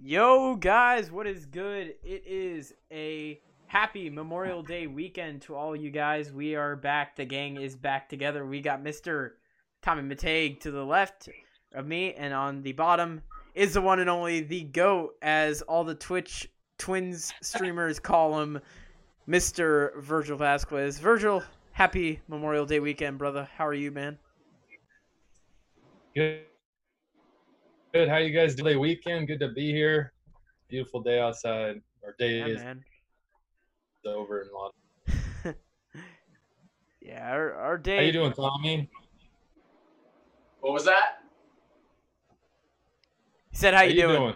Yo, guys, what is good? It is a happy Memorial Day weekend to all you guys. We are back. The gang is back together. We got Mr. Tommy Mateg to the left of me, and on the bottom is the one and only the GOAT, as all the Twitch twins streamers call him, Mr. Virgil Vasquez. Virgil, happy Memorial Day weekend, brother. How are you, man? Good. Good. How you guys doing? Weekend. Good to be here. Beautiful day outside. Our day Yeah, is man. over in lot. Yeah, our, our day. How you doing, Tommy? What was that? He said, "How, you, doing?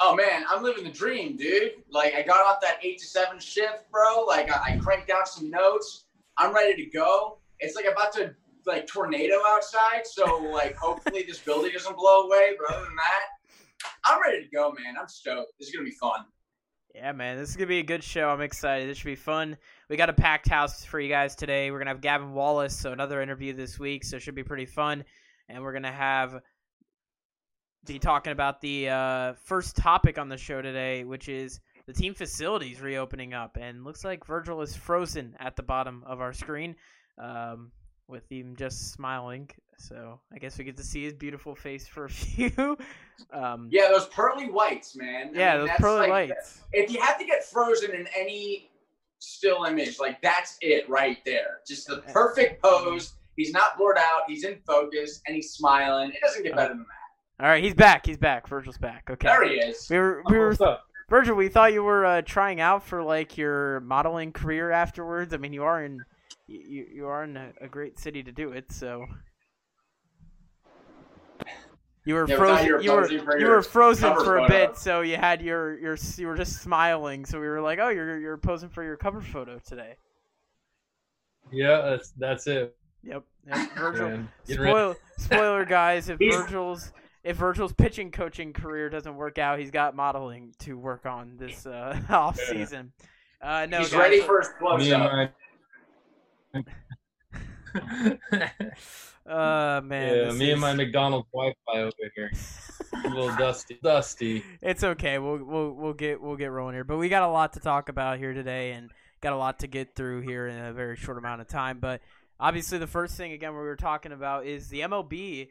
Oh man, I'm living the dream, dude. Like I got off that eight to seven shift, bro. Like I, I cranked out some notes. I'm ready to go. It's like about to like tornado outside, so like hopefully this building doesn't blow away. But other than that, I'm ready to go, man. I'm stoked. This is gonna be fun. Yeah, man, this is gonna be a good show. I'm excited. This should be fun. We got a packed house for you guys today. We're gonna have Gavin Wallace, so another interview this week, so it should be pretty fun. And we're gonna have be talking about the uh, first topic on the show today, which is the team facilities reopening up. And looks like Virgil is frozen at the bottom of our screen, um, with him just smiling. So I guess we get to see his beautiful face for a few. um, Yeah, those pearly whites, man. I yeah, mean, those pearly like- lights. If you have to get frozen in any still image, like that's it right there. Just the perfect pose. He's not blurred out. He's in focus and he's smiling. It doesn't get better than that. All right, he's back. He's back. Virgil's back. Okay. There he is. We were we were What's up? Virgil. We thought you were uh, trying out for like your modeling career afterwards. I mean, you are in you you are in a, a great city to do it. So you were Yeah, frozen. you were You were for you were frozen for a photo. bit. So you had your your you were just smiling. So we were like, oh, you're you're posing for your cover photo today. Yeah, that's that's it. Yep. yep. Virgil. Man. Getting ready. Spoil, spoiler, guys. If Virgil's if Virgil's pitching coaching career doesn't work out, he's got modeling to work on this uh, off season. Uh, no, He's guys, ready for his close Me up. Uh, man, yeah, me and my McDonald's Wi-Fi over here. A little dusty. Dusty. it's okay. We'll we'll we'll get we'll get rolling here, but we got a lot to talk about here today, and got a lot to get through here in a very short amount of time. But obviously, the first thing again we were talking about is the MLB.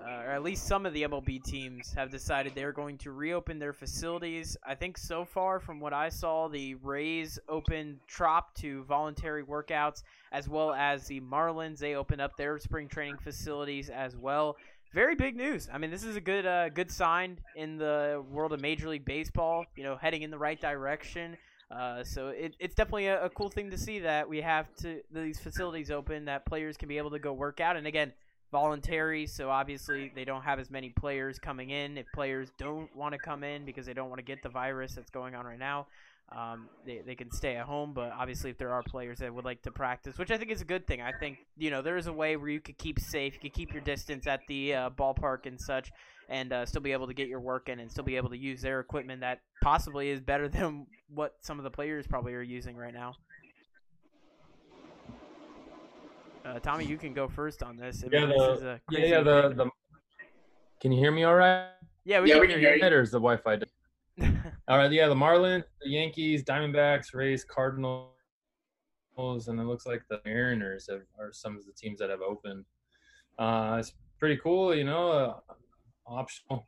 Uh, or at least some of the MLB teams have decided they're going to reopen their facilities. I think so far, from what I saw, the Rays opened Trop to voluntary workouts, as well as the Marlins. They opened up their spring training facilities as well. Very big news. I mean, this is a good uh, good sign in the world of Major League Baseball. You know, heading in the right direction. Uh, so it, it's definitely a, a cool thing to see that we have to these facilities open that players can be able to go work out. And again, voluntary. So obviously they don't have as many players coming in. If players don't want to come in because they don't want to get the virus that's going on right now, um, they, they can stay at home. But obviously, if there are players that would like to practice, which I think is a good thing, I think you know there is a way where you could keep safe, you could keep your distance at the uh, ballpark and such, and uh, still be able to get your work in and still be able to use their equipment that possibly is better than what some of the players probably are using right now. Uh, Tommy, you can go first on this. I Yeah, mean, this the- is a Yeah, crazy yeah. The, the Can you hear me all right? yeah, we Yeah, can we hear can hear you. you. Is the Wi-Fi? All right, yeah, the Marlins, the Yankees, Diamondbacks, Rays, Cardinals, and it looks like the Mariners have, are some of the teams that have opened. Uh, it's pretty cool, you know, uh, optional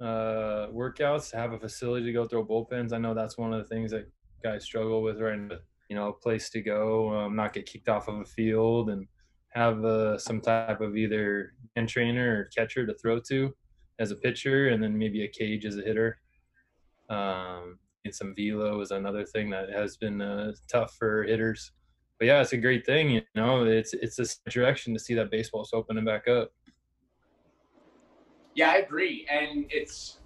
uh, workouts to have a facility to go throw bullpens. I know that's one of the things that guys struggle with right now. You know, a place to go, um, not get kicked off of a field, and have uh, some type of either end trainer or catcher to throw to as a pitcher, and then maybe a cage as a hitter. Um, and some velo is another thing that has been uh, tough for hitters. But yeah, it's a great thing. You know, it's it's a direction to see that baseball's opening back up. Yeah, I agree. And it's,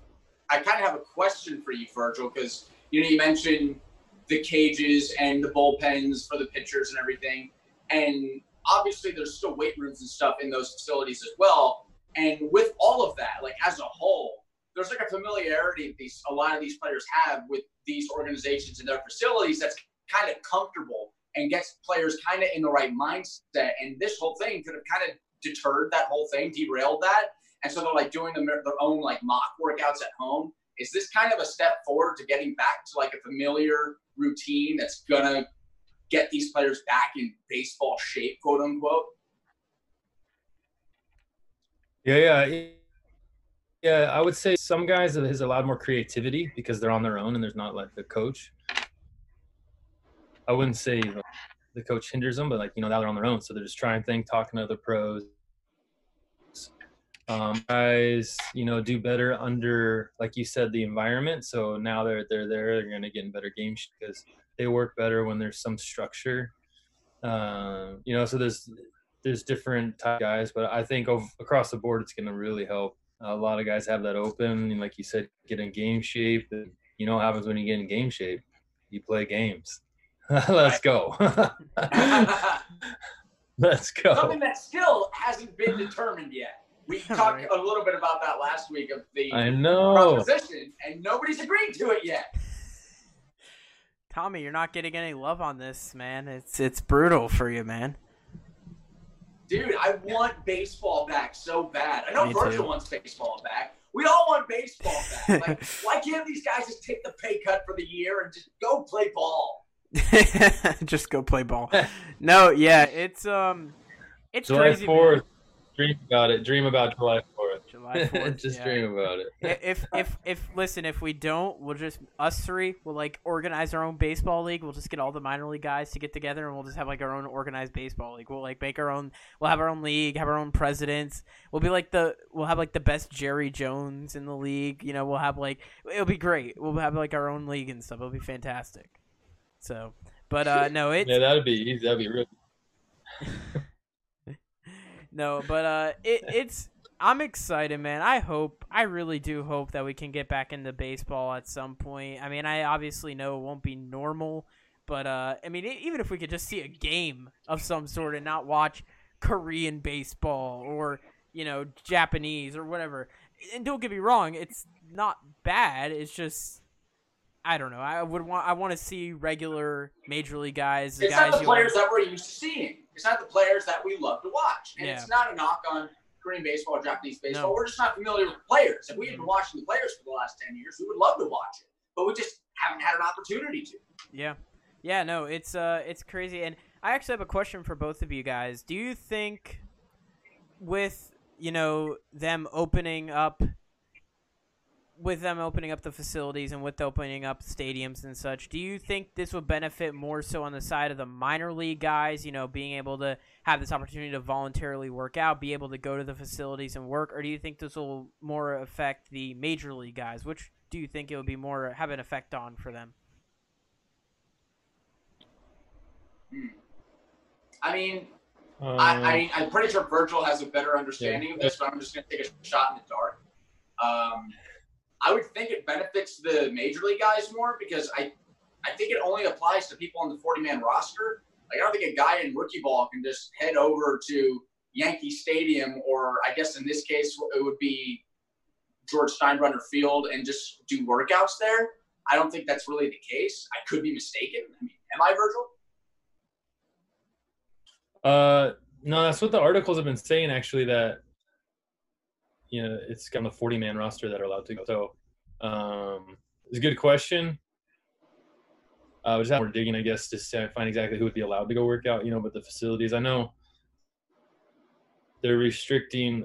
I kind of have a question for you, Virgil, because, you know, you mentioned the cages and the bullpens for the pitchers and everything. And obviously, there's still weight rooms and stuff in those facilities as well. And with all of that, like as a whole, there's like a familiarity these a lot of these players have with these organizations and their facilities that's kind of comfortable and gets players kind of in the right mindset. And this whole thing could have kind of deterred that whole thing, derailed that. And so they're like doing them their own like mock workouts at home. is this kind of a step forward to getting back to like a familiar routine that's gonna get these players back in baseball shape, quote unquote? Yeah, yeah. Yeah, I would say some guys has a lot more creativity because they're on their own and there's not like the coach. I wouldn't say the coach hinders them, but like you know now they're on their own, so they're just trying things, talking to other pros. Um, guys, you know, do better under, like you said, the environment. So now they're they're there, they're gonna get in better games because they work better when there's some structure. Uh, you know, so there's there's different type guys, but I think across the board, it's gonna really help a lot of guys have that open, and like you said, get in game shape. And you know what happens when you get in game shape? You play games. Let's go. Let's go. Something that still hasn't been determined yet. We talked right. a little bit about that last week of the I know proposition, and nobody's agreed to it yet. Tommy, you're not getting any love on this, man. It's it's brutal for you, man dude, I want baseball back so bad. I know Me Virgil too. wants baseball back. We all want baseball back. Like, why can't these guys just take the pay cut for the year and just go play ball? just go play ball. no, yeah, it's um, it's July crazy. Fourth, dream about it. Dream about July Fourth. July 4th. just yeah. dream about it. if if if listen, if we don't, we'll just us three We'll like organize our own baseball league. We'll just get all the minor league guys to get together, and we'll just have like our own organized baseball league. We'll like make our own. We'll have our own league, have our own presidents. We'll be like the we'll have like the best Jerry Jones in the league. You know, we'll have like it'll be great. We'll have like our own league and stuff. It'll be fantastic. So, but uh no, it. yeah, that'd be easy. That'd be real. no, but uh, it, it's I'm excited, man. I hope, I really do hope that we can get back into baseball at some point. I mean, I obviously know it won't be normal, but uh, I mean, even if we could just see a game of some sort and not watch Korean baseball or you know Japanese or whatever. And don't get me wrong, it's not bad. It's just I don't know. I would want I want to see regular major league guys. It's guys not the players that we're used to seeing. It's not the players that we love to watch, and yeah. it's not a knock on Korean baseball, or Japanese baseball. No. We're just not familiar with players. If we had been watching the players for the last 10 years, we would love to watch it. But we just haven't had an opportunity to. Yeah. Yeah, no, it's uh it's crazy and I actually have a question for both of you guys. Do you think with, you know, them opening up with them opening up the facilities and with opening up stadiums and such, do you think this would benefit more so on the side of the minor league guys, you know, being able to have this opportunity to voluntarily work out, be able to go to the facilities and work, or do you think this will more affect the major league guys? Which do you think it would be more have an effect on for them? I mean, um, I, I, am pretty sure Virgil has a better understanding yeah. of this, but I'm just going to take a shot in the dark. Um, I would think it benefits the major league guys more because I, I think it only applies to people on the 40 man roster. Like, I don't think a guy in rookie ball can just head over to Yankee Stadium, or I guess in this case, it would be George Steinbrenner Field and just do workouts there. I don't think that's really the case. I could be mistaken. I mean, am I Virgil? Uh, no, that's what the articles have been saying. Actually, that you know, it's got the 40 man roster that are allowed to go. So um, it's a good question. Uh, just more digging, I guess, to find exactly who would be allowed to go work out, you know, but the facilities. I know they're restricting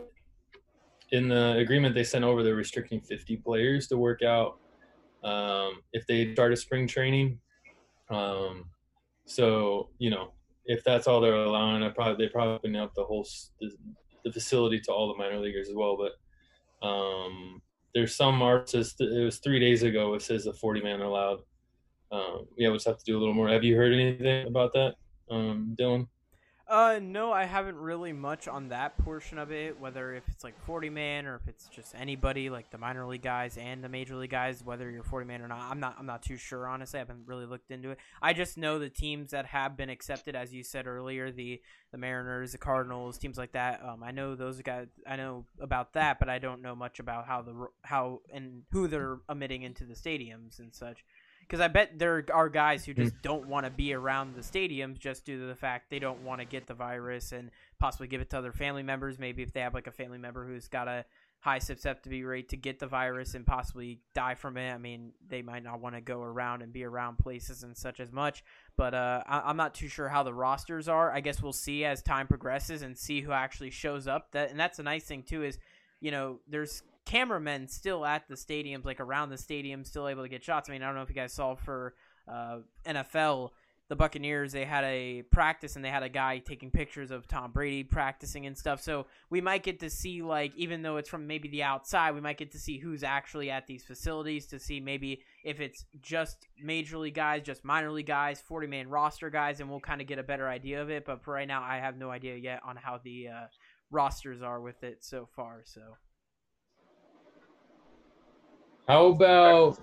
in the agreement they sent over, they're restricting 50 players to work out um, if they start a spring training. Um, so, you know, if that's all they're allowing, I probably they probably open up the whole the facility to all the minor leaguers as well. But um, there's some artists. It was three days ago. It says the 40 man allowed. Um, yeah, we'll just have to do a little more. Have you heard anything about that, um, Dylan? Uh, no, I haven't really much on that portion of it. Whether if it's like forty man or if it's just anybody, like the minor league guys and the major league guys, whether you're forty man or not, I'm not. I'm not too sure. Honestly, I haven't really looked into it. I just know the teams that have been accepted, as you said earlier, the the Mariners, the Cardinals, teams like that. Um, I know those guys. I know about that, but I don't know much about how the how and who they're emitting into the stadiums and such because I bet there are guys who just don't want to be around the stadiums just due to the fact they don't want to get the virus and possibly give it to other family members. Maybe if they have like a family member who's got a high susceptibility rate to get the virus and possibly die from it. I mean, they might not want to go around and be around places and such as much. But uh, I- am not too sure how the rosters are. I guess we'll see as time progresses and see who actually shows up. That and that's a nice thing too is, you know, there's cameramen still at the stadiums, like around the stadium, still able to get shots. I mean, I don't know if you guys saw for uh, NFL, the Buccaneers, they had a practice and they had a guy taking pictures of Tom Brady practicing and stuff. So we might get to see, like, even though it's from maybe the outside, we might get to see who's actually at these facilities to see maybe if it's just major league guys, just minor league guys, 40 man roster guys, and we'll kind of get a better idea of it. But for right now, I have no idea yet on how the uh, rosters are with it so far. So. How about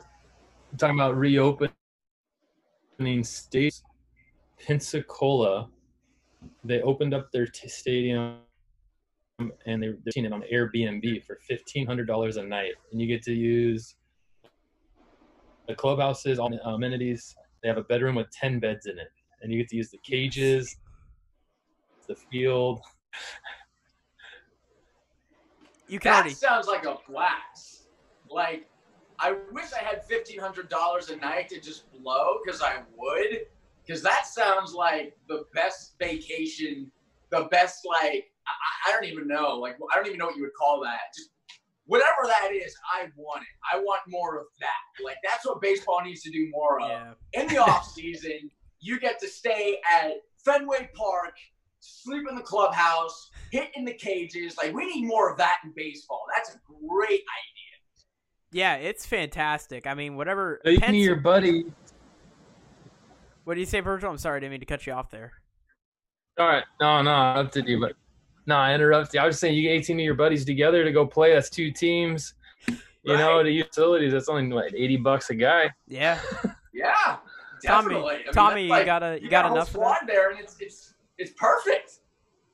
talking about reopening states? Pensacola, they opened up their t- stadium and they're seeing it on Airbnb for fifteen hundred dollars a night, and you get to use the clubhouses, all the amenities. They have a bedroom with ten beds in it, and you get to use the cages, the field. You can That already sounds like a blast. Like, I wish I had fifteen hundred dollars a night to just blow, because I would. Because that sounds like the best vacation, the best like I, I don't even know, like I don't even know what you would call that. Just whatever that is, I want it. I want more of that. Like that's what baseball needs to do more of. yeah. In the off season, you get to stay at Fenway Park, sleep in the clubhouse, hit in the cages. Like we need more of that in baseball. That's a great idea. Yeah, it's fantastic. I mean, whatever. You Pens- can your buddy. what do you say, Virgil? I'm sorry, I didn't mean to cut you off there. All right, no, no, I interrupted you, but no, I interrupted you. I was saying you get 18 of your buddies together to go play. That's two teams. You know, the utilities. That's only what 80 bucks a guy. Yeah, Yeah, Tommy, definitely. I mean, Tommy, that's you got a you, you got, got, enough of squad there, and it's it's it's perfect.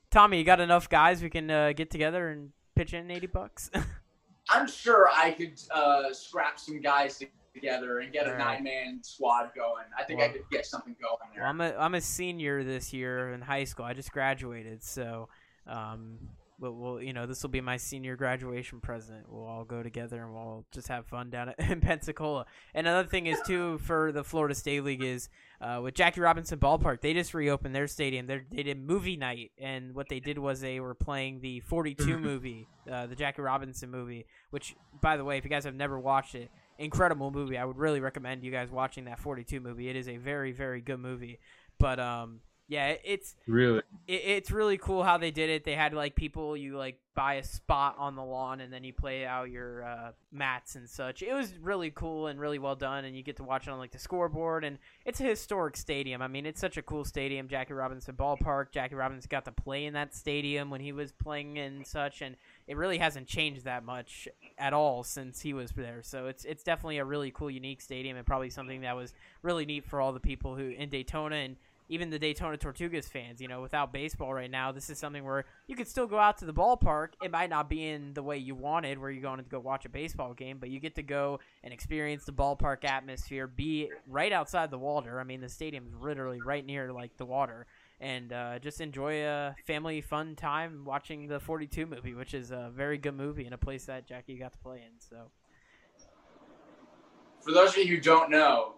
Tommy, you got enough guys we can uh, get together and pitch in 80 bucks. I'm sure I could uh, scrap some guys together and get a All right. nine man squad going. I think Well- I could get something going there. Well, I'm a I'm a senior this year in high school. I just graduated, so um, we'll, we'll you know this will be my senior graduation present. We'll all go together and we'll just have fun down at, in Pensacola. And another thing is too for the Florida State League is uh, with Jackie Robinson Ballpark. They just reopened their stadium. They they did movie night, and what they did was they were playing the 42 movie, uh, the Jackie Robinson movie. Which, by the way, if you guys have never watched it, incredible movie. I would really recommend you guys watching that 42 movie. It is a very very good movie. But um, yeah, it's Really? it, it's really cool how they did it. They had like people you like buy a spot on the lawn and then you play out your uh, mats and such. It was really cool and really well done, and you get to watch it on like the scoreboard. And it's a historic stadium. I mean, it's such a cool stadium, Jackie Robinson Ballpark. Jackie Robinson got to play in that stadium when he was playing and such, and it really hasn't changed that much at all since he was there. So it's it's definitely a really cool, unique stadium, and probably something that was really neat for all the people who in Daytona and even the Daytona Tortugas fans, you know, without baseball right now, this is something where you could still go out to the ballpark. It might not be in the way you wanted, where you're going to go watch a baseball game, but you get to go and experience the ballpark atmosphere, be right outside the water. I mean, the stadium's literally right near like the water, and uh, just enjoy a family fun time watching the 42 movie, which is a very good movie and a place that Jackie got to play in. So For those of you who don't know,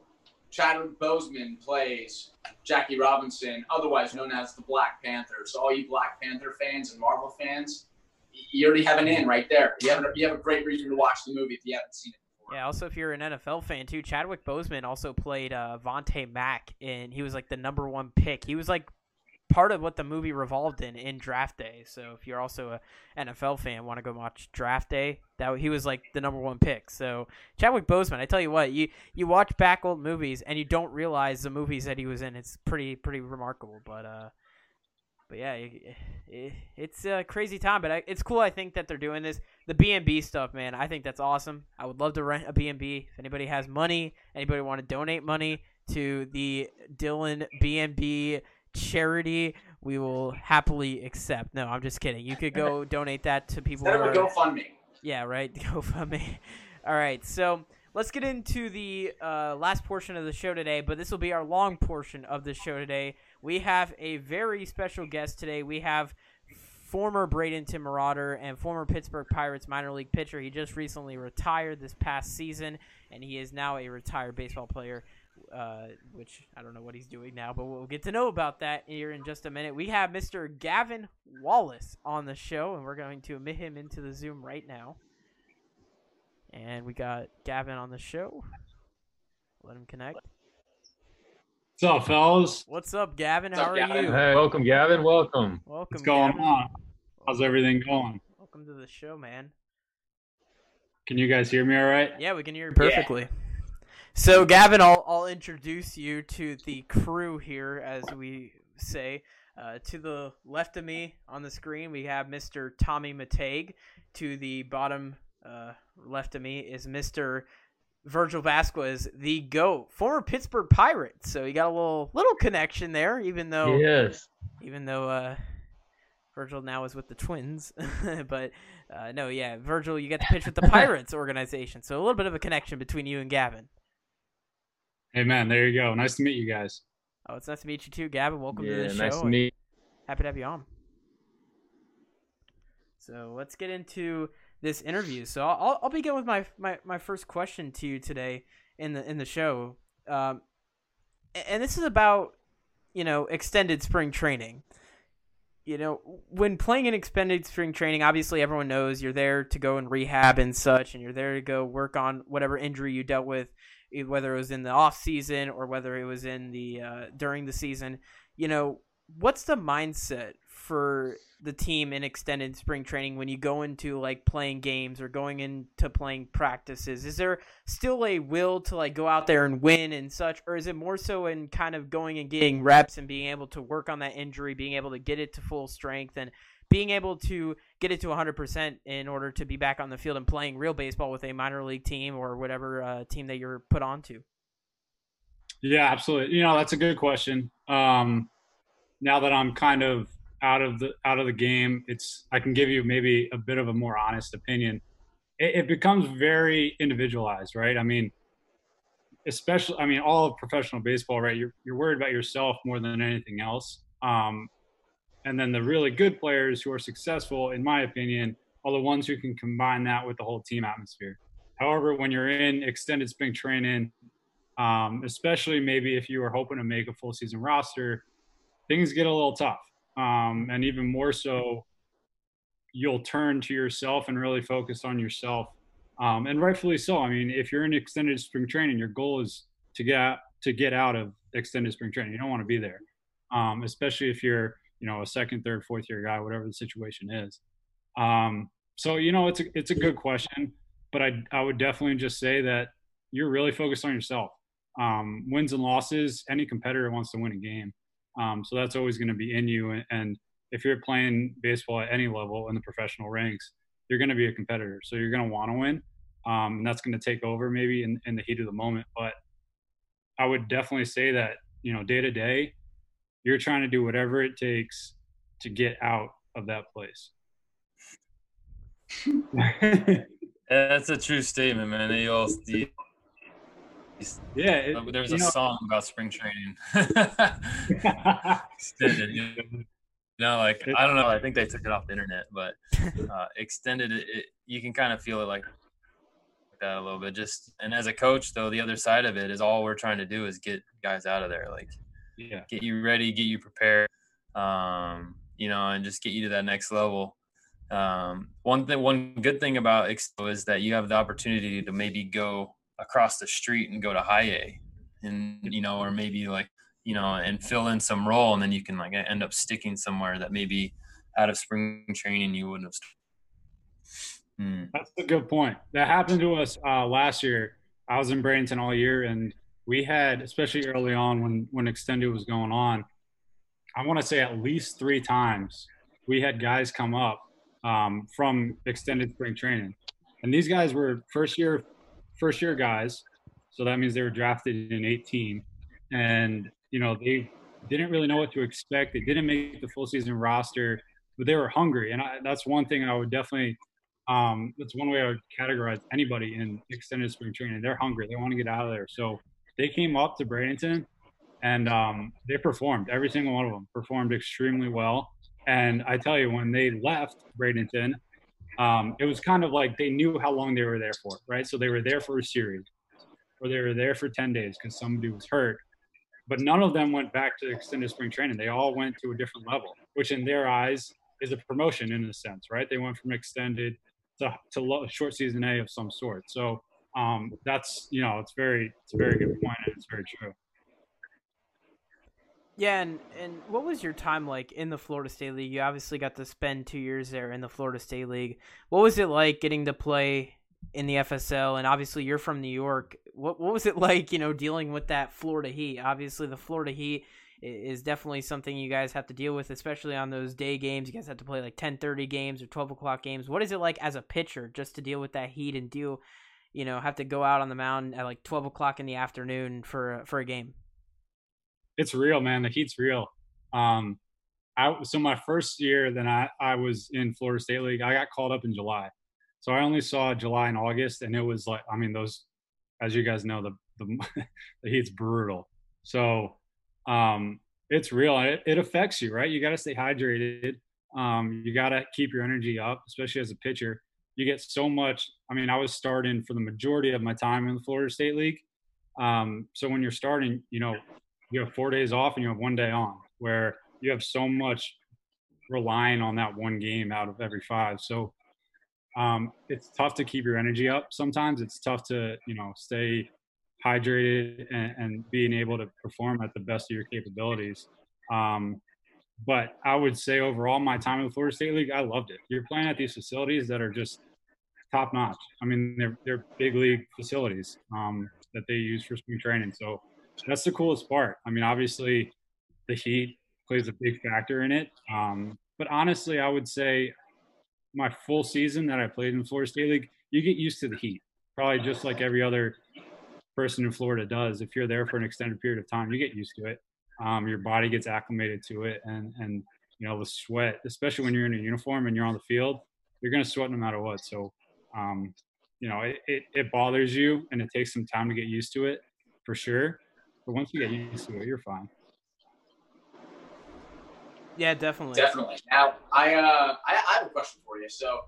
Chadwick Boseman plays Jackie Robinson, otherwise known as the Black Panther. So all you Black Panther fans and Marvel fans, you already have an in right there. You have a, you have a great reason to watch the movie if you haven't seen it before. Yeah, also if you're an NFL fan too, Chadwick Boseman also played uh, Vontae Mack, and he was like the number one pick. He was like part of what the movie revolved in in Draft Day. So if you're also a NFL fan, want to go watch Draft Day, that he was like the number one pick. So Chadwick Boseman, I tell you what, you you watch back old movies and you don't realize the movies that he was in. It's pretty pretty remarkable, but uh. But yeah, it, it, it's a crazy time. But I, it's cool. I think that they're doing this the B&B stuff, man, I think that's awesome. I would love to rent a B&B. If anybody has money, anybody want to donate money to the Dylan B&B charity, we will happily accept. No, I'm just kidding. You could go donate that to people Instead who of a are GoFundMe. yeah, right. GoFundMe. All right. So let's get into the uh, last portion of the show today, but this will be our long portion of the show today. We have a very special guest today. We have former Bradenton Marauder and former Pittsburgh Pirates minor league pitcher. He just recently retired this past season, and he is now a retired baseball player. Uh, which I don't know what he's doing now, but we'll get to know about that here in just a minute. We have Mr. Gavin Wallace on the show, and we're going to admit him into the Zoom right now. And we got Gavin on the show. Let him connect. What's up, fellas? What's up, Gavin? What's How up, are Gavin? you? Hey, welcome, Gavin. Welcome. Welcome. What's going Gavin. on? How's everything going? Welcome to the show, man. Can you guys hear me all right? Yeah, we can hear you perfectly. So, Gavin, I'll, I'll introduce you to the crew here, as we say. Uh, to the left of me on the screen, we have Mr. Tommy Mateg. To the bottom uh, left of me is Mr. Virgil Vasquez, the GOAT, former Pittsburgh Pirate. So you got a little little connection there, even though Yes. even though uh, Virgil now is with the Twins. but uh, no, yeah, Virgil, you got to pitch with the Pirates organization, so a little bit of a connection between you and Gavin. Hey, man, there you go. Nice to meet you guys. Oh, it's nice to meet you too, Gavin. Welcome to Yeah, the show. nice to meet. Happy to have you on. So let's get into this interview. So I'll, I'll begin with my, my, my first question to you today in the in the show, um, and this is about you know extended spring training. You know, when playing in extended spring training, obviously everyone knows you're there to go and rehab and such, and you're there to go work on whatever injury you dealt with, whether it was in the off season or whether it was in the uh, during the season. You know, what's the mindset for the team in extended spring training when you go into like playing games or going into playing practices is there still a will to like go out there and win and such or is it more so in kind of going and getting reps and being able to work on that injury being able to get it to full strength and being able to get it to 100% in order to be back on the field and playing real baseball with a minor league team or whatever uh, team that you're put onto Yeah, absolutely. You know, that's a good question. Um, now that I'm kind of out of the out of the game, it's I can give you maybe a bit of a more honest opinion. It, it becomes very individualized, right? I mean, especially, I mean, all of professional baseball, right? You're you're worried about yourself more than anything else. Um, and then the really good players who are successful, in my opinion, are the ones who can combine that with the whole team atmosphere. However, when you're in extended spring training, um, especially maybe if you are hoping to make a full season roster, things get a little tough. Um, and even more so, you'll turn to yourself and really focus on yourself. Um, and rightfully so. I mean, if you're in extended spring training, your goal is to get to get out of extended spring training. You don't want to be there, um, especially if you're you know a second, third, fourth year guy, whatever the situation is. Um, so you know, it's a it's a good question, but I I would definitely just say that you're really focused on yourself um, wins and losses. Any competitor wants to win a game, um, so that's always going to be in you. And, and if you're playing baseball at any level in the professional ranks, you're going to be a competitor. So you're going to want to win, um, and that's going to take over maybe in, in the heat of the moment. But I would definitely say that you know day to day, you're trying to do whatever it takes to get out of that place. That's a true statement, man. They all, the, yeah, it, there's a know- song about spring training. extended, you know, like I don't know. I think they took it off the internet, but uh, extended. It, it, you can kind of feel it like that a little bit. Just and as a coach, though, the other side of it is all we're trying to do is get guys out of there, like yeah. get you ready, get you prepared, um, you know, and just get you to that next level. Um, one thing, one good thing about Expo is that you have the opportunity to maybe go across the street and go to high A, and you know, or maybe like you know, and fill in some role, and then you can like end up sticking somewhere that maybe out of spring training you wouldn't have. Hmm. That's a good point. That happened to us uh, last year. I was in Bradenton all year, and we had, especially early on when when extended was going on, I want to say at least three times we had guys come up um, from extended spring training, and these guys were first year first year guys, so that means they were drafted in 18, and you know they didn't really know what to expect. They didn't make the full season roster, but they were hungry, and I, that's one thing I would definitely Um, that's one way I would categorize anybody in extended spring training. They're hungry. They want to get out of there. So they came up to Bradenton and um, they performed. Every single one of them performed extremely well. And I tell you, when they left Bradenton, um, it was kind of like they knew how long they were there for, right? So they were there for a series, or they were there for 10 days because somebody was hurt. But none of them went back to extended spring training. They all went to a different level, which in their eyes is a promotion in a sense, right? They went from extended to, to short season A of some sort. So um, that's, you know, it's very, it's a very good point and it's very true. Yeah, and, and what was your time like in the Florida State League? You obviously got to spend two years there in the Florida State League. What was it like getting to play in the FSL? And obviously, you're from New York. What what was it like, you know, dealing with that Florida heat? Obviously, the Florida heat is definitely something you guys have to deal with, especially on those day games. You guys have to play like 10:30 games or 12 o'clock games. What is it like as a pitcher just to deal with that heat and deal, you know, have to go out on the mound at like 12 o'clock in the afternoon for for a game? it's real, man. The heat's real. Um, I so my first year then I I was in Florida State League, I got called up in July, so I only saw July and August, and it was like I mean those, as you guys know, the the, the heat's brutal. So um, it's real. It, it affects you, right? You got to stay hydrated. Um, you got to keep your energy up, especially as a pitcher. You get so much. I mean, I was starting for the majority of my time in the Florida State League. Um, so when you're starting, you know, you have four days off and you have one day on, where you have so much relying on that one game out of every five. So um, it's tough to keep your energy up. Sometimes it's tough to you know stay hydrated and, and being able to perform at the best of your capabilities. Um, but I would say overall, my time in the Florida State League, I loved it. You're playing at these facilities that are just top notch. I mean, they're they're big league facilities um, that they use for spring training. So that's the coolest part. I mean, obviously, the heat plays a big factor in it. Um, but honestly, I would say my full season that I played in Florida State League, you get used to the heat, probably just like every other person in Florida does. If you're there for an extended period of time, you get used to it. Um, your body gets acclimated to it, and and you know the sweat, especially when you're in a uniform and you're on the field, you're gonna sweat no matter what. So, um, you know, it, it, it bothers you, and it takes some time to get used to it, for sure. But once you get used to it, you're fine. Yeah, definitely. Definitely. Now, I uh, I, I have a question for you. So,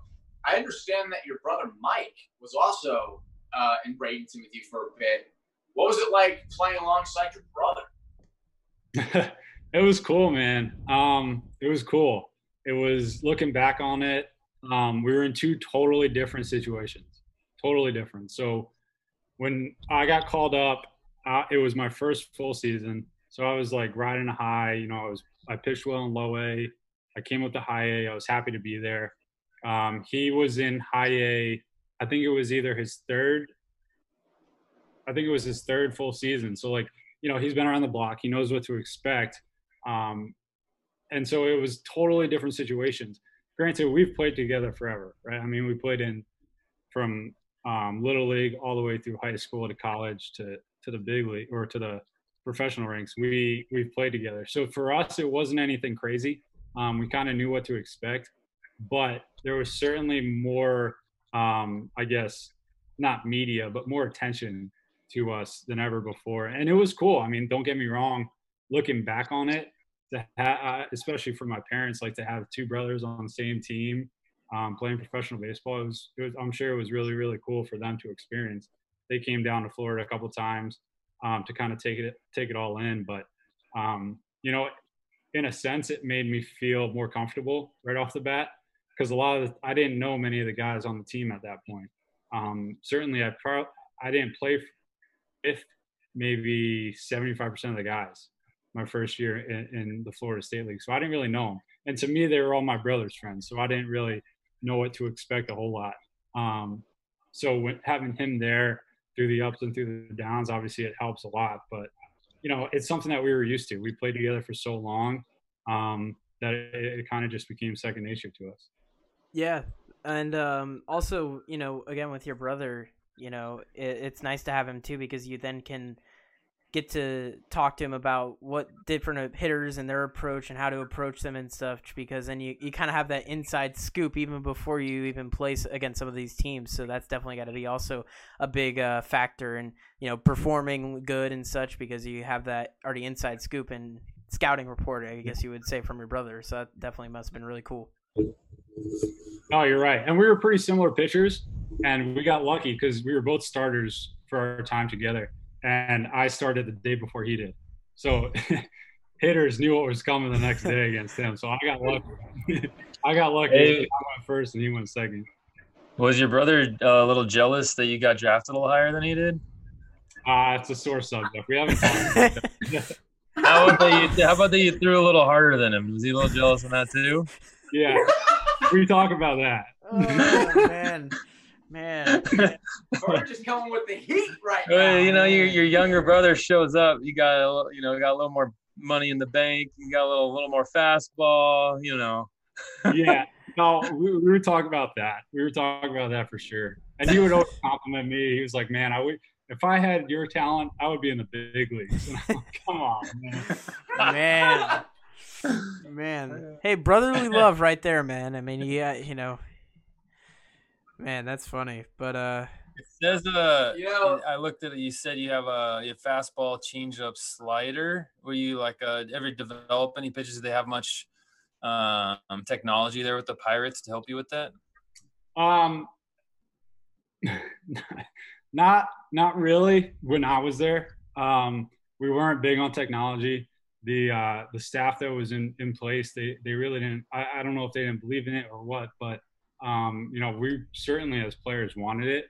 I understand that your brother Mike was also uh, in Bradenton with you for a bit. What was it like playing alongside your brother? it was cool, man. Um, it was cool. It was looking back on it. Um, we were in two totally different situations, totally different. So when I got called up, uh, it was my first full season, so I was like riding a high. You know, I was I pitched well in low A. I came up to high A. I was happy to be there. Um, he was in high A. I think it was either his third. I think it was his third full season. So like you know, he's been around the block. He knows what to expect. Um, and so it was totally different situations. Granted, we've played together forever, right? I mean, we played in from um, little league all the way through high school to college to to the big league or to the professional ranks. We we've played together. So for us, it wasn't anything crazy. Um, we kind of knew what to expect, but there was certainly more, um, I guess, not media, but more attention to us than ever before, and it was cool. I mean, don't get me wrong. Looking back on it, to ha- uh, especially for my parents, like to have two brothers on the same team um, playing professional baseball, it was, it was, I'm sure it was really, really cool for them to experience they came down to Florida a couple times um, to kind of take it take it all in. But um, you know, in a sense, it made me feel more comfortable right off the bat because a lot of the, I didn't know many of the guys on the team at that point. Um, certainly, I pro- I didn't play with maybe 75% of the guys my first year in, in, the Florida State League, so I didn't really know them. And to me, they were all my brother's friends, so I didn't really know what to expect a whole lot. Um, so when, having him there through the ups and through the downs, obviously it helps a lot. But you know, it's something that we were used to. We played together for so long um, that it, it kind of just became second nature to us. Yeah, and um, also, you know, again with your brother, you know, it, it's nice to have him too because you then can get to talk to him about what different hitters and their approach and how to approach them and stuff because then you, you kind of have that inside scoop even before you even play against some of these teams. So that's definitely got to be also a big uh, factor in you know performing good and such because you have that already inside scoop and scouting report i guess you would say from your brother. So that definitely must have been really cool. Oh you're right. And we were pretty similar pitchers and we got lucky because we were both starters for our time together and I started the day before he did. So hitters knew what was coming the next day against him. So I got lucky. I got lucky. Hey. I went first and he went second. Was your brother uh, a little jealous that you got drafted a little higher than he did? Uh, it's a sore subject. We haven't talked how, about that you, how about that you threw a little harder than him? Was he a little jealous of that too? Yeah. We talk about that. Oh, man. Man, we're just coming with the heat right now. You know, your your younger brother shows up. You got a little, you know, got a little more money in the bank. You got a little, little more fastball. You know. yeah. No, we, we were talking about that. We were talking about that for sure. And he would always compliment me. He was like, "Man, I would." If I had your talent, I would be in the big leagues. Like, Come on, man. man. Man. Hey, brotherly love right there, man. I mean, yeah, you know, Man, that's funny. But uh it says uh you know I looked at it, you said you have a your fastball changeup slider. Were you like uh ever develop any pitches? Do they have much um technology there with the Pirates to help you with that? Um not not really when I was there. Um we weren't big on technology. The uh the staff that was in, in place, they they really didn't I, I don't know if they didn't believe in it or what, but um, you know, we certainly as players wanted it.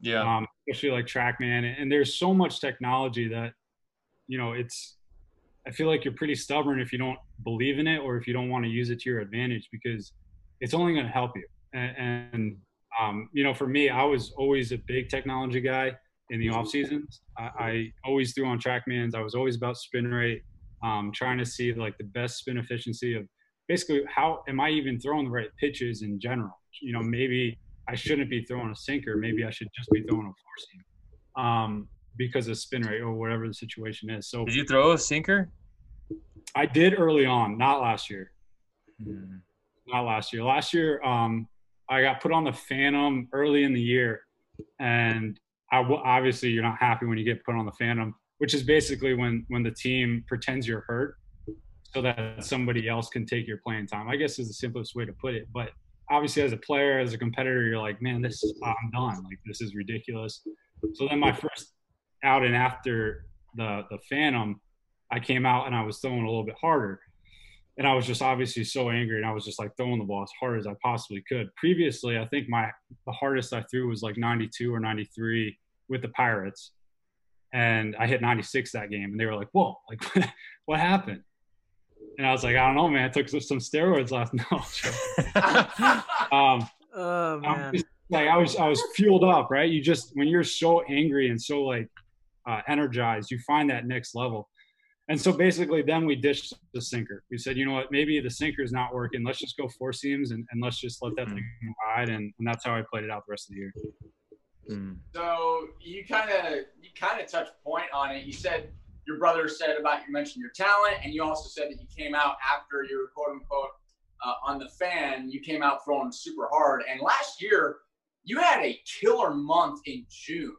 Yeah. Um, especially like TrackMan, and there's so much technology that, you know, it's. I feel like you're pretty stubborn if you don't believe in it or if you don't want to use it to your advantage because it's only going to help you. And, and um, you know, for me, I was always a big technology guy in the off seasons. I, I always threw on TrackMans. I was always about spin rate, um, trying to see like the best spin efficiency of basically how am I even throwing the right pitches in general you know, maybe I shouldn't be throwing a sinker. Maybe I should just be throwing a four seam um, because of spin rate or whatever the situation is. So did you throw a sinker? I did early on, not last year. Mm-hmm. Not last year. Last year, um, I got put on the Phantom early in the year, and I w- obviously you're not happy when you get put on the Phantom, which is basically when when the team pretends you're hurt so that somebody else can take your playing time. I guess is the simplest way to put it. But obviously as a player, as a competitor, you're like, man, this is I'm done. Like this is ridiculous. So then my first out and after the the Phantom, I came out and I was throwing a little bit harder. And I was just obviously so angry and I was just like throwing the ball as hard as I possibly could. Previously, I think my the hardest I threw was like 92 or 93 with the Pirates. And I hit 96 that game and they were like, "Whoa, like what happened?" And I was like, I don't know, man. I took some steroids last night. um, oh man. Just, like I was, I was fueled up, right? You just when you're so angry and so like uh, energized, you find that next level. And so basically, then we ditched the sinker. We said, you know what, maybe the sinker is not working. Let's just go four seams and, and let's just let that mm. thing ride. And, and that's how I played it out the rest of the year. Mm. So you kind of you kind of touched point on it. You said your brother said about you mentioned your talent, and you also said that you came out after you were quote unquote uh, on the fan. You came out throwing super hard, and last year you had a killer month in June.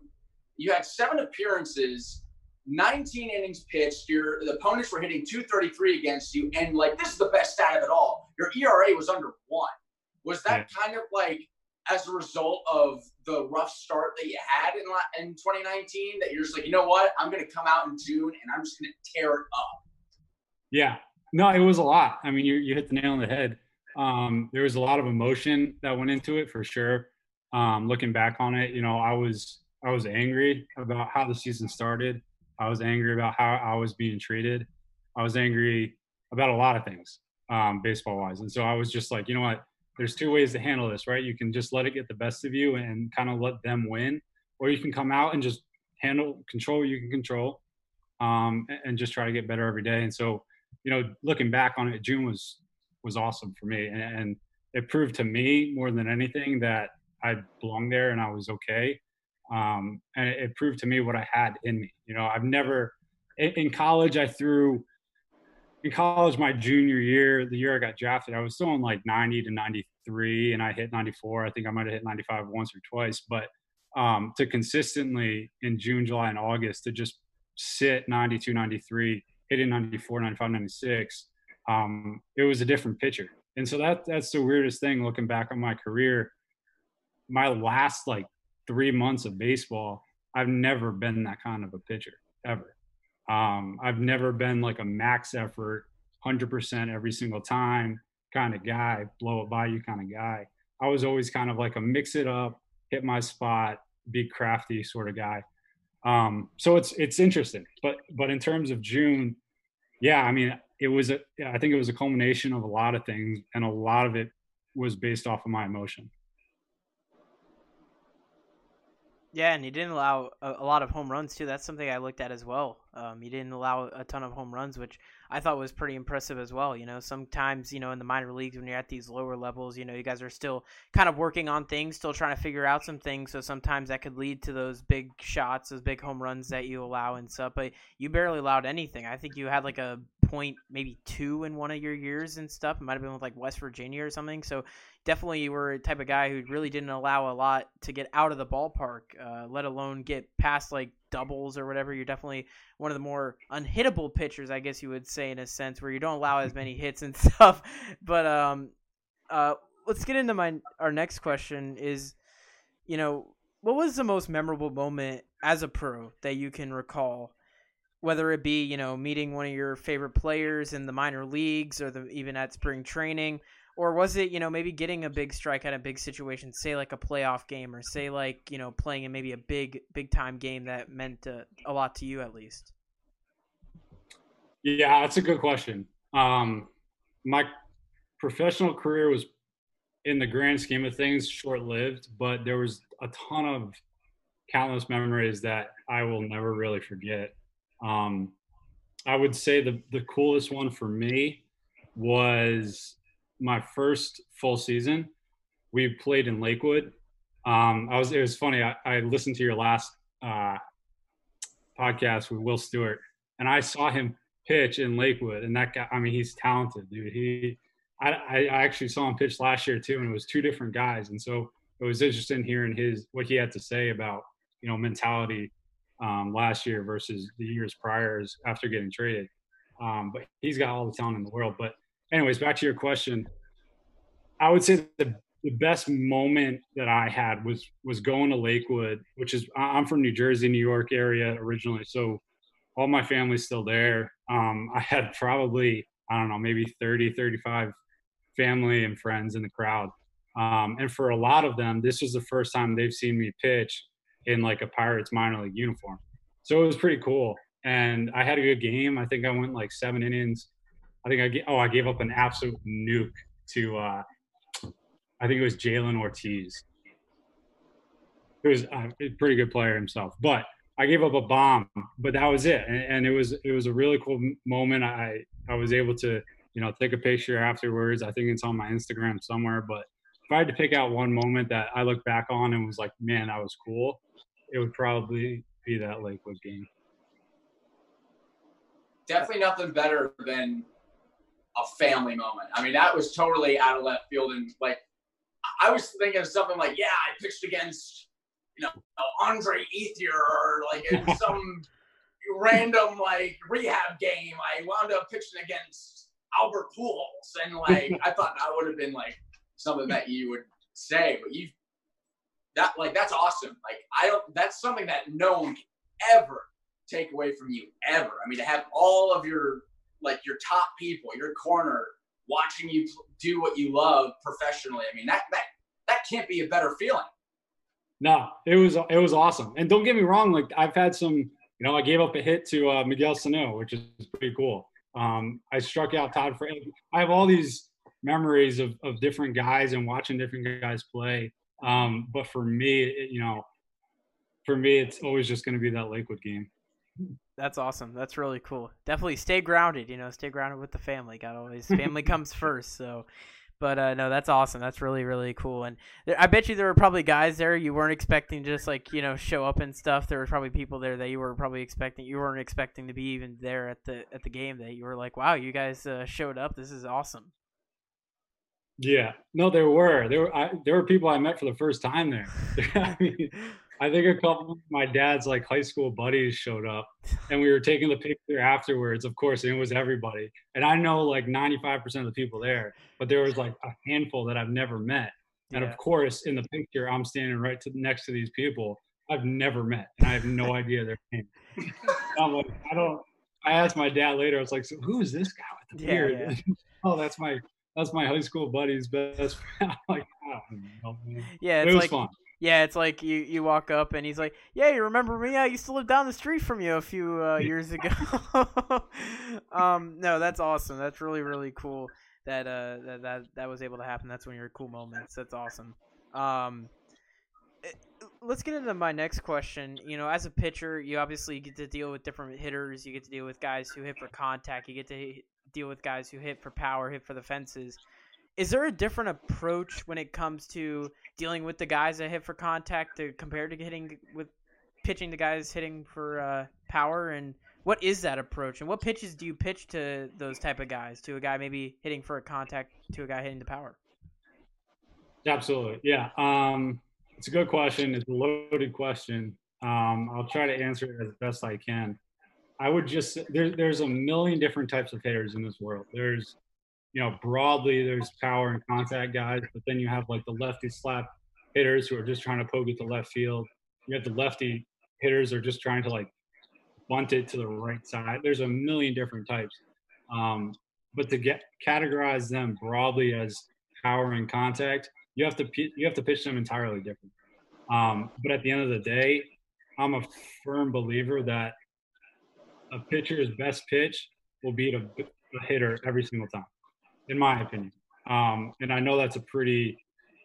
You had seven appearances, 19 innings pitched. Your the opponents were hitting 233 against you, and like this is the best stat of it all. Your ERA was under one. Was that yeah. kind of like as a result of the rough start that you had in in 2019 that you're just like, you know what, I'm going to come out in June and I'm just going to tear it up. Yeah, no, it was a lot. I mean, you you hit the nail on the head. Um, there was a lot of emotion that went into it for sure. Um, looking back on it, you know, I was I was angry about how the season started. I was angry about how I was being treated. I was angry about a lot of things, um, baseball wise. And so I was just like, you know what, there's two ways to handle this, right? You can just let it get the best of you and kind of let them win, or you can come out and just handle control you can control, um, and just try to get better every day. And so, you know, looking back on it, June was was awesome for me, and, and it proved to me more than anything that I belonged there and I was okay. Um, and it, it, proved to me what I had in me. You know, I've never in college, I threw in college my junior year, the year I got drafted, I was throwing like 90 to 93, and I hit 94. I think I might have hit 95 once or twice, but um, to consistently in June, July, and August to just sit 92, 93, hitting 94, 95, 96, um, it was a different pitcher. And so that that's the weirdest thing looking back on my career. My last like three months of baseball, I've never been that kind of a pitcher ever. Um, I've never been like a max effort, 100% every single time kind of guy, blow it by you kind of guy. I was always kind of like a mix it up, hit my spot, be crafty sort of guy. Um, so it's it's interesting, but but in terms of June, yeah, I mean, it was a I think it was a culmination of a lot of things, and a lot of it was based off of my emotion. Yeah, and he didn't allow a, a, lot of home runs too. That's something I looked at as well. Um, he didn't allow a ton of home runs, which I thought was pretty impressive as well. You know, sometimes you know in the minor leagues when you're at these lower levels, you know, you guys are still kind of working on things, still trying to figure out some things. So sometimes that could lead to those big shots, those big home runs that you allow and stuff. But you barely allowed anything. I think you had like a point, maybe two in one of your years and stuff. It might have been with like West Virginia or something. So definitely you were a type of guy who really didn't allow a lot to get out of the ballpark, uh, let alone get past like doubles or whatever. You're definitely one of the more unhittable pitchers, I guess you would say, in a sense, where you don't allow as many hits and stuff. But um, uh, let's get into my our next question. Is you know what was the most memorable moment as a pro that you can recall? Whether it be you know meeting one of your favorite players in the minor leagues or the, even at spring training, or was it you know maybe getting a big strike at a big situation say like a playoff game or say like you know playing in maybe a big big time game that meant uh, a lot to you at least? Yeah that's a good question. Um my professional career was in the grand scheme of things short lived but there was a ton of countless memories that i will never really forget um i would say the the coolest one for me was my first full season, we played in Lakewood. Um, I was it was funny. I, I listened to your last uh, podcast with Will Stewart, and I saw him pitch in Lakewood, and that guy. I mean, he's talented, dude. He, I, I actually saw him pitch last year too, and it was two different guys, and so it was interesting hearing his what he had to say about you know mentality um, last year versus the years prior after getting traded. Um, but he's got all the talent in the world. But anyways, back to your question. I would say the the best moment that I had was was going to Lakewood, which is I'm from New Jersey, New York area originally, so all my family's still there. Um, I had probably I don't know maybe 30, 35 family and friends in the crowd, um, and for a lot of them, this was the first time they've seen me pitch in like a Pirates minor league uniform. So it was pretty cool, and I had a good game. I think I went like seven innings, I think I oh I gave up an absolute nuke to uh, I think it was Jalen Ortiz. He was uh, a pretty good player himself, but I gave up a bomb. But that was it, and, and, it was it was a really cool moment. I I was able to you know take a picture afterwards. I think it's on my Instagram somewhere. But I had to pick out one moment that I look back on and was like, man, that was cool, it would probably be that Lakewood game. Definitely nothing better than a family moment. I mean, that was totally out of left field. And like, I was thinking of something like, yeah, I pitched against, you know, Andre Ethier or like in some random like rehab game. I wound up pitching against Albert Pujols. And like, I thought that would have been like something that you would say, but you that like, that's awesome. Like, I don't, that's something that no one can ever take away from you ever. I mean, to have all of your like your top people, your corner, watching you do what you love professionally. I mean, that that that can't be a better feeling. No, it was it was awesome. And don't get me wrong, like I've had some, you know, I gave up a hit to uh, Miguel Sano, which is pretty cool. Um, I struck out Todd for. I have all these memories of, of different guys and watching different guys play. Um, but for me, it, you know, for me, it's always just going to be that Lakewood game. That's awesome. That's really cool. Definitely stay grounded. You know, stay grounded with the family. Got always family comes first. So, But uh, no, that's awesome. That's really really cool. And there, I bet you there were probably guys there you weren't expecting just like you know show up and stuff. There were probably people there that you were probably expecting you weren't expecting to be even there at the at the game. That you were like, wow, you guys uh, showed up. This is awesome. Yeah, no, there were there were I, there were people I met for the first time there. I mean, I think a couple of my dad's like high school buddies showed up and we were taking the picture afterwards, of course, and it was everybody. And I know like 95% of the people there, but there was like a handful that I've never met. And Yeah. of course, in the picture, I'm standing right to, next to these people I've never met and I have no idea their name. I'm like, I don't, I asked my dad later, I was like, so who is this guy with the Yeah, beard? oh, that's my, that's my high school buddy's best friend. I'm like, I don't know, man. Yeah, It it's was like fun. yeah, it's like you you walk up and he's like, yeah, you remember me? I used to live down the street from you a few uh, years ago. um, no, that's awesome. That's really really cool that uh that that, that was able to happen. That's when you're cool moments. That's awesome. Um. eh, Let's get into my next question. You know, as a pitcher, you obviously get to deal with different hitters. You get to deal with guys who hit for contact. You get to hit- deal with guys who hit for power, hit for the fences. Is there a different approach when it comes to dealing with the guys that hit for contact to compared to hitting with pitching the guys hitting for uh, power? And what is that approach? And what pitches do you pitch to those type of guys? To a guy maybe hitting for a contact, to a guy hitting the power. Absolutely. Yeah. Um, it's a good question. It's a loaded question. Um, I'll try to answer it as best I can. I would just there, there's a million different types of hitters in this world. There's, you know, broadly there's power and contact guys, but then you have like the lefty slap hitters who are just trying to poke it to left field. You have the lefty hitters are just trying to like bunt it to the right side. There's a million different types. Um, but to get categorize them broadly as power and contact, you have to you have to pitch them entirely different. Um, but at the end of the day, I'm a firm believer that a pitcher's best pitch will beat a, a hitter every single time, in my opinion. Um, and I know that's a pretty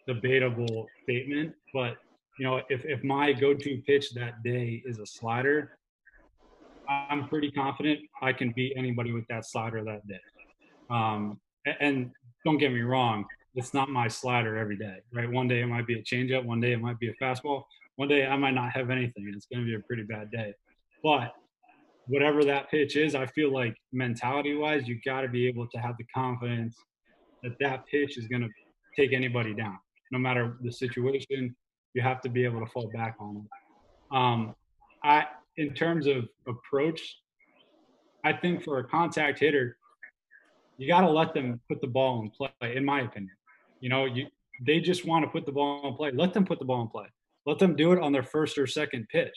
debatable statement, but you know, if if my go-to pitch that day is a slider, I'm pretty confident I can beat anybody with that slider that day. Um, and don't get me wrong, it's not my slider every day, right? One day it might be a changeup, one day it might be a fastball, one day I might not have anything, and it's going to be a pretty bad day. But whatever that pitch is, I feel like mentality wise, you got to be able to have the confidence that that pitch is going to take anybody down, no matter the situation. You have to be able to fall back on it. Um, I, in terms of approach, I think for a contact hitter, you got to let them put the ball in play. In my opinion, you know, you they just want to put the ball in play. Let them put the ball in play. Let them do it on their first or second pitch.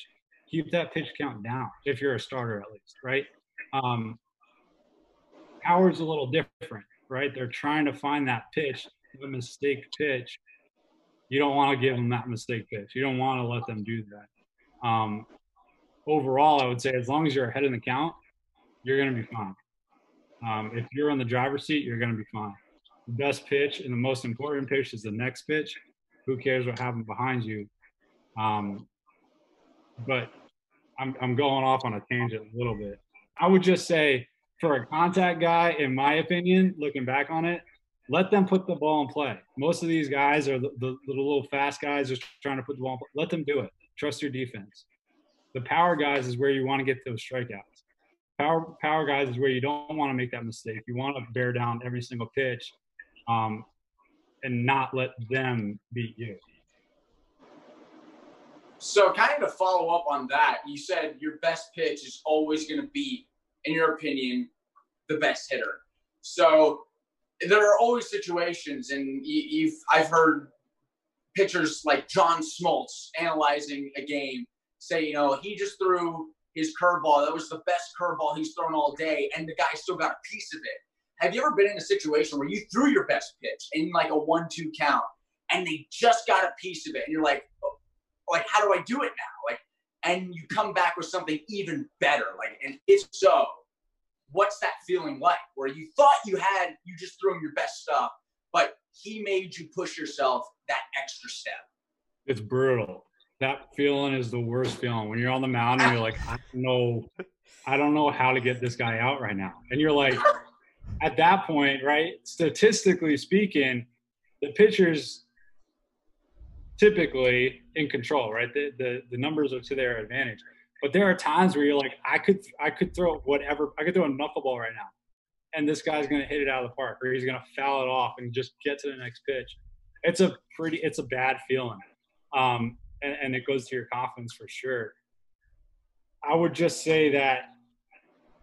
Keep that pitch count down if you're a starter at least, right? Um, power's a little different, right? They're trying to find that pitch, the mistake pitch. You don't want to give them that mistake pitch. You don't want to let them do that. Um, overall, I would say as long as you're ahead in the count, you're going to be fine. Um, if you're on the driver's seat, you're going to be fine. The best pitch and the most important pitch is the next pitch. Who cares what happened behind you? Um, but I'm, I'm going off on a tangent a little bit. I would just say for a contact guy, in my opinion, looking back on it, let them put the ball in play. Most of these guys are the, the, the little fast guys just trying to put the ball. Let them do it. Trust your defense. The power guys is where you want to get those strikeouts. Power power guys is where you don't want to make that mistake. You want to bear down every single pitch, um, and not let them beat you. So, kind of to follow up on that, you said your best pitch is always going to be, in your opinion, the best hitter. So, there are always situations, and you, you've I've heard pitchers like John Smoltz analyzing a game say, you know, he just threw his curveball. That was the best curveball he's thrown all day, and the guy still got a piece of it. Have you ever been in a situation where you threw your best pitch in like a one-two count, and they just got a piece of it, and you're like, like, how do I do it now? Like, and you come back with something even better. Like, and if so, what's that feeling like? Where you thought you had, you just threw him your best stuff, but he made you push yourself that extra step. It's brutal. That feeling is the worst feeling when you're on the mound and you're like, I don't know, I don't know how to get this guy out right now. And you're like, at that point, right? Statistically speaking, the pitchers typically in control, right? The, the the numbers are to their advantage. But there are times where you're like, I could I could throw whatever I could throw a knuckleball right now, and this guy's gonna hit it out of the park, or he's gonna foul it off and just get to the next pitch. It's a pretty it's a bad feeling, um, and, and it goes to your confidence for sure. I would just say that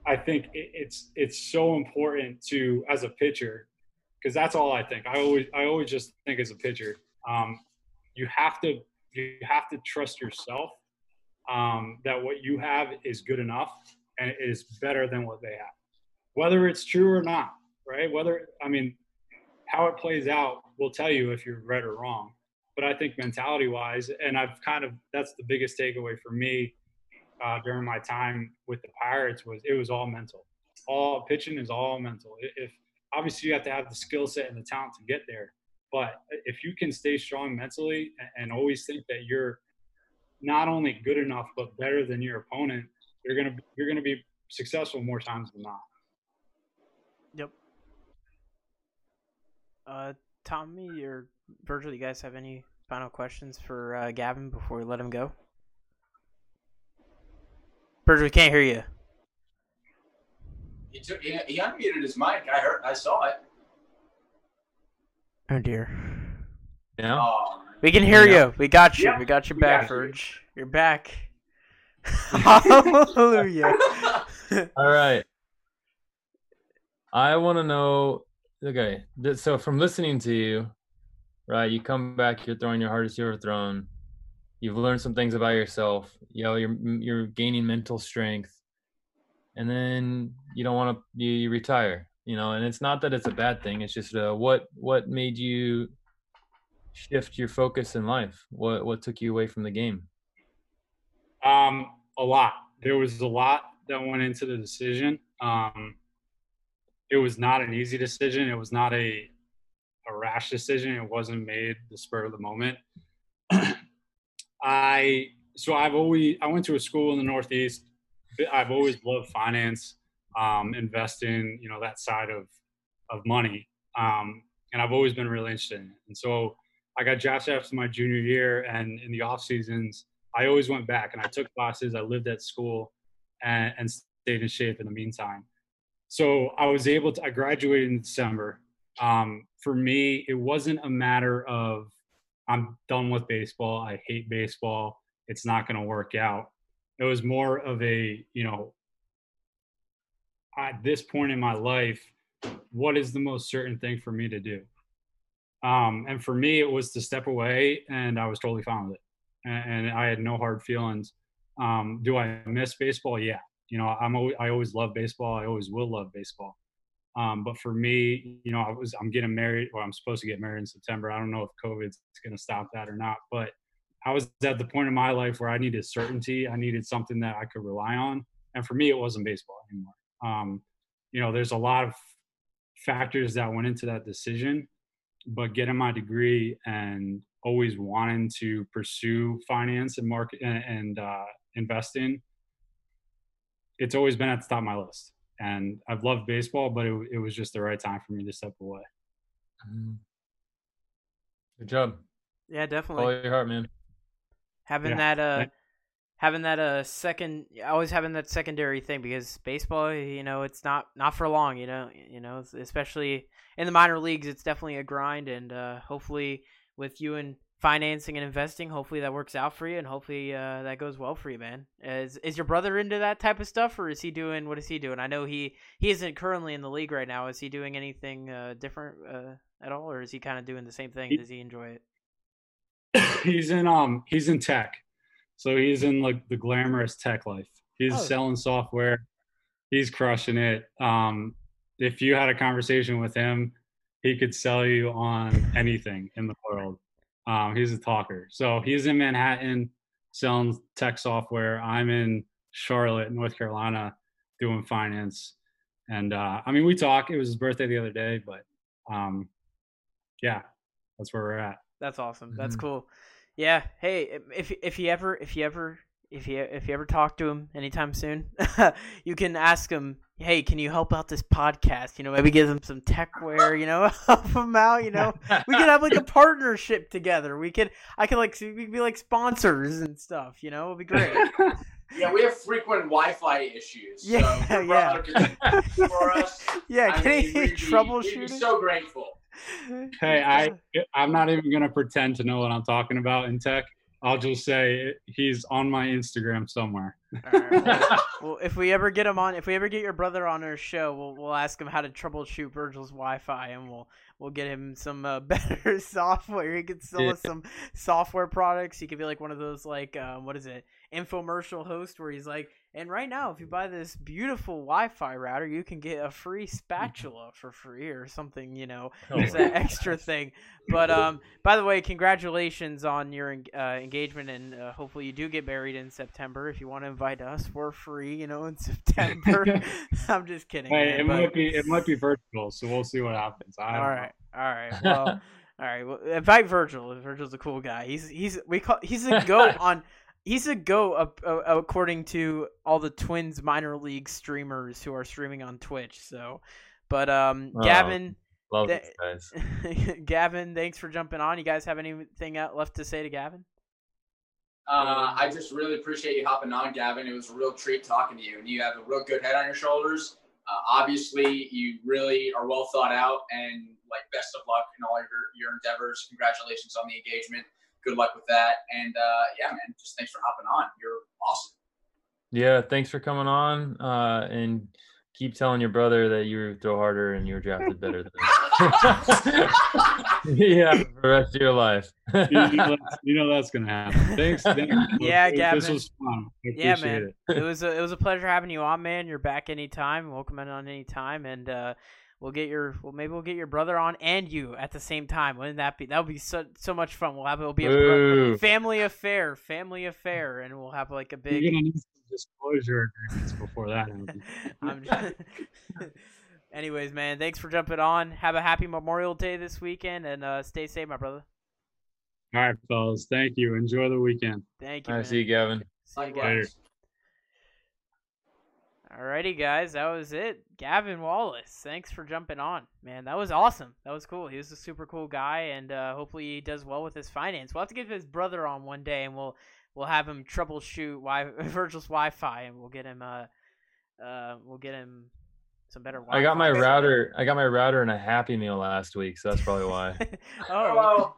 I think it's it's so important to as a pitcher because that's all I think. I always I always just think as a pitcher, um, you have to you have to trust yourself um, that what you have is good enough and is better than what they have, whether it's true or not. Right? Whether I mean, how it plays out will tell you if you're right or wrong. But I think mentality wise, and I've kind of that's the biggest takeaway for me uh, during my time with the Pirates was it was all mental. All pitching is all mental. If obviously you have to have the skill set and the talent to get there, but if you can stay strong mentally and always think that you're not only good enough but better than your opponent, you're gonna you're gonna be successful more times than not. Yep. Uh, Tommy or Virgil, you guys have any final questions for uh, Gavin before we let him go? Virgil, we can't hear you. He, took, he, he unmuted his mic. I heard. I saw it. Oh dear. Yeah. Oh, We can hear Yeah. you. We got you. Yep, we got your we back, got You. You're back. Hallelujah. All right. I want to know. Okay, so from listening to you, right? You come back. You're throwing your hardest you ever thrown. You've learned some things about yourself. You know, you're you're gaining mental strength, and then you don't want to. You, you retire. You know, and it's not that it's a bad thing. It's just uh, what what made you shift your focus in life. What what took you away from the game? Um, a lot. There was a lot that went into the decision. Um, it was not an easy decision. It was not a a rash decision. It wasn't made the spur of the moment. I so I've always I went to a school in the Northeast. I've always loved finance, um, invest in you know, that side of of money, um, and I've always been really interested in it. And so I got drafted after my junior year, and in the off seasons, I always went back and I took classes. I lived at school and, and stayed in shape in the meantime. So I was able to. I graduated in December. Um, for me, it wasn't a matter of I'm done with baseball. I hate baseball. It's not going to work out. It was more of a, you know, at this point in my life, what is the most certain thing for me to do? Um, and for me, it was to step away, and I was totally fine with it. And, and I had no hard feelings. Um, do I miss baseball? Yeah. You know, I'm always, I always love baseball. I always will love baseball. Um, but for me, you know, I was I'm getting married, or I'm supposed to get married in September. I don't know if COVID's going to stop that or not, but I was at the point in my life where I needed certainty. I needed something that I could rely on, and for me, it wasn't baseball anymore. Um, you know, there's a lot of factors that went into that decision, but getting my degree and always wanting to pursue finance and market and, and uh, investing, it's always been at the top of my list and I've loved baseball, but it, it was just the right time for me to step away. Good job. yeah, definitely. Follow your heart, man. having Yeah. that uh Thank- having that uh second always having that secondary thing because baseball you know it's not not for long you know you know especially in the minor leagues it's definitely a grind and uh hopefully with you and financing and investing hopefully that works out for you and hopefully uh that goes well for you man. Is is your brother into that type of stuff or is he doing what is he doing? I know he he isn't currently in the league right now. Is he doing anything uh different uh at all or is he kind of doing the same thing? Does he enjoy it? he's in um he's in tech, so he's in like the glamorous tech life. He's Oh. selling software. He's crushing it. Um, if you had a conversation with him, he could sell you on anything in the world. Um, he's a talker. So he's in Manhattan selling tech software. I'm in Charlotte, North Carolina, doing finance. And uh, I mean, we talk. It was his birthday the other day, but um, yeah, that's where we're at. That's awesome. That's Mhm. cool. Yeah. Hey, if if you ever if you ever if you if you ever talk to him anytime soon, you can ask him, "Hey, can you help out this podcast? You know, maybe give him some techware. You know, help him out. You know, we could have like a partnership together. We could, I could like, we could be like sponsors and stuff. You know, it'd be great. Yeah, we have frequent Wi-Fi issues. Yeah, so yeah. brother can do that for us. yeah, I can mean, he we'd be- troubleshooting? be so grateful. Hey, I I'm not even gonna pretend to know what I'm talking about in tech. I'll just say he's on my Instagram somewhere. Right, well, well, if we ever get him on, if we ever get your brother on our show, we'll we'll ask him how to troubleshoot Virgil's Wi-Fi, and we'll we'll get him some uh, better software. He could sell us some software products. He could be like one of those like um, what is it, infomercial host, where he's like, and right now, if you buy this beautiful Wi-Fi router, you can get a free spatula for free or something. You know, Oh it's my an extra thing. But um, by the way, congratulations on your uh, engagement, and uh, hopefully you do get married in September. If you want to invite us, we're free. You know, in September. I'm just kidding. Hey, man, it but- might be it might be virtual, so we'll see what happens. I don't all know. right, all right. Well, all right. Well, invite Virgil. Virgil's a cool guy. He's he's we call he's a goat on. He's a goat up, uh, according to all the Twins minor league streamers who are streaming on Twitch. So, but um, Oh. Gavin. Love That- these guys. Gavin, thanks for jumping on. You guys have anything left to say to Gavin? Uh, I just really appreciate you hopping on, Gavin. It was a real treat talking to you, and you have a real good head on your shoulders. Uh, obviously, you really are well thought out, and like best of luck in all your your endeavors. Congratulations on the engagement. Good luck with that, and uh, yeah, man, just thanks for hopping on. You're awesome. Yeah, thanks for coming on. Uh, and keep telling your brother that you throw harder and you were drafted better than him. yeah, for the rest of your life. You know, that's, you know that's gonna happen. Thanks. thanks. Yeah, This Gavin. was fun. I Yeah, man. it. It was a, it was a pleasure having you on, man. You're back anytime. Welcome in on any time, and uh, we'll get your well maybe we'll get your brother on and you at the same time. Wouldn't that be that would be so so much fun? We'll have it'll be a bro- family affair, family affair, and we'll have like a You're big. gonna need some disclosure agreements before that happens. I'm just... Anyways, man, thanks for jumping on. Have a happy Memorial Day this weekend, and uh, stay safe, my brother. All right, fellas. Thank you. Enjoy the weekend. Thank you. I man. see you, Gavin. See you Likewise. guys. Alrighty, guys, that was it. Gavin Wallace, thanks for jumping on, man. That was awesome. That was cool. He was a super cool guy, and uh, hopefully he does well with his finance. We'll have to get his brother on one day, and we'll we'll have him troubleshoot wi- Virgil's Wi-Fi, and we'll get him uh uh we'll get him some better. Wi-Fi. I got my router. I got my router and a Happy Meal last week, so that's probably why. oh, Well,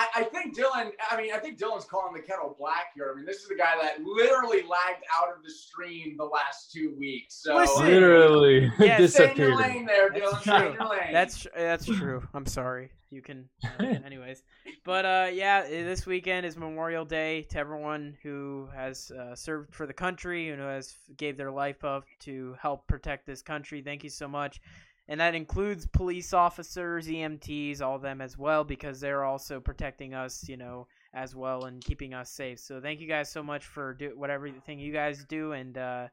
I, I think Dylan. I mean, I think Dylan's calling the kettle black here. I mean, this is the guy that literally lagged out of the stream the last two weeks. So Listen. Literally Yeah, stay in your disappeared. lane there, That's Dylan. Stay in true. your lane. That's that's true. I'm sorry. You can, uh, anyways. But uh, yeah, this weekend is Memorial Day to everyone who has uh, served for the country and who has gave their life up to help protect this country. Thank you so much, and that includes police officers, EMTs, all of them as well, because they're also protecting us, you know, as well and keeping us safe. So thank you guys so much for do whatever thing you guys do, and uh,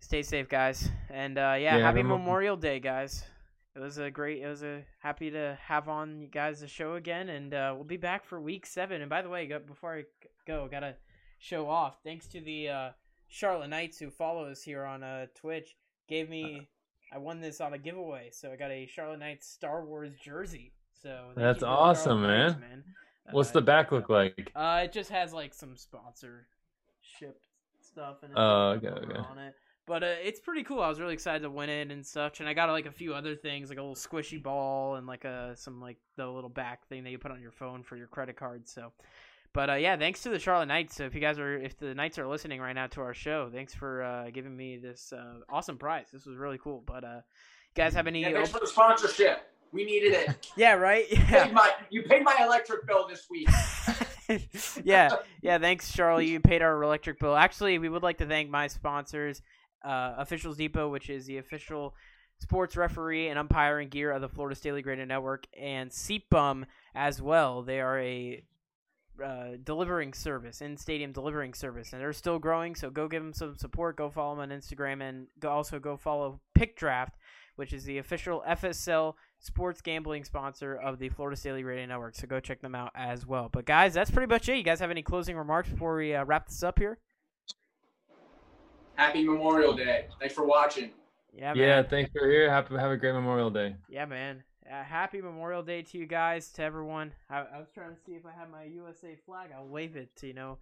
stay safe, guys. And uh, yeah, Yeah, happy Memorial Day, guys. It was a great. It was a happy to have on you guys the show again, and uh, we'll be back for week seven. And by the way, before I go, gotta show off. Thanks to the uh, Charlotte Knights who follow us here on uh, Twitch, gave me. I won this on a giveaway, so I got a Charlotte Knights Star Wars jersey. So That's you to the awesome, man. Knights, What's Uh, the back look like? uh, it just has like some sponsorship stuff and Oh, okay, okay. on it. But uh, it's pretty cool. I was really excited to win it and such, and I got like a few other things, like a little squishy ball and like a some like the little back thing that you put on your phone for your credit card. So, but uh, yeah, thanks to the Charlotte Knights. So if you guys are, if the Knights are listening right now to our show, thanks for uh, giving me this uh, awesome prize. This was really cool. But uh, you guys have any? yeah, thanks for the sponsorship. We needed it. yeah, right. You Yeah. paid my, you paid my electric bill this week. yeah, yeah. Thanks, Charlie. You paid our electric bill. Actually, we would like to thank my sponsors, uh, Officials Depot, which is the official sports referee and umpiring gear of the Florida State League Radio Network, and Seatbum as well. They are a uh, delivering service, in stadium delivering service, and they're still growing. So go give them some support. Go follow them on Instagram, and go, also go follow Pick Draft, which is the official FSL sports gambling sponsor of the Florida State League Radio Network. So go check them out as well. But guys, that's pretty much it. You guys have any closing remarks before we uh, wrap this up here? Happy Memorial Day. Thanks for watching. Yeah, man. Yeah, thanks for here. Happy have a great Memorial Day. Yeah, man. Uh, happy Memorial Day to you guys, to everyone. I, I was trying to see if I had my USA flag. I'll wave it to you know,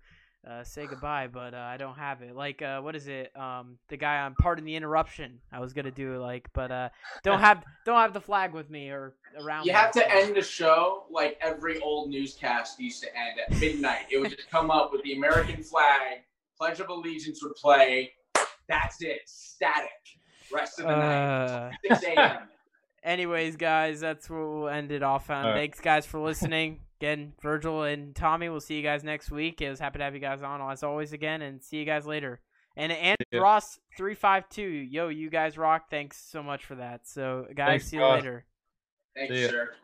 uh, say goodbye, but uh, I don't have it. Like, uh, what is it? Um, the guy on Pardon the Interruption. I was gonna do like, but uh, don't have don't have the flag with me or around. You me. have to end the show like every old newscast used to end at midnight. It would just come up with the American flag, Pledge of Allegiance would play. That's it. Static. Rest of the night. Uh, 6 a.m. anyways, guys, that's what we'll end it off on. All right. Thanks, guys, for listening. Again, Virgil and Tommy, we'll see you guys next week. It was happy to have you guys on as always again, and see you guys later. And and Yeah. Ross three five two, yo, you guys rock. Thanks so much for that. So, guys, Thanks, see you Ross. later. Thanks, See sir.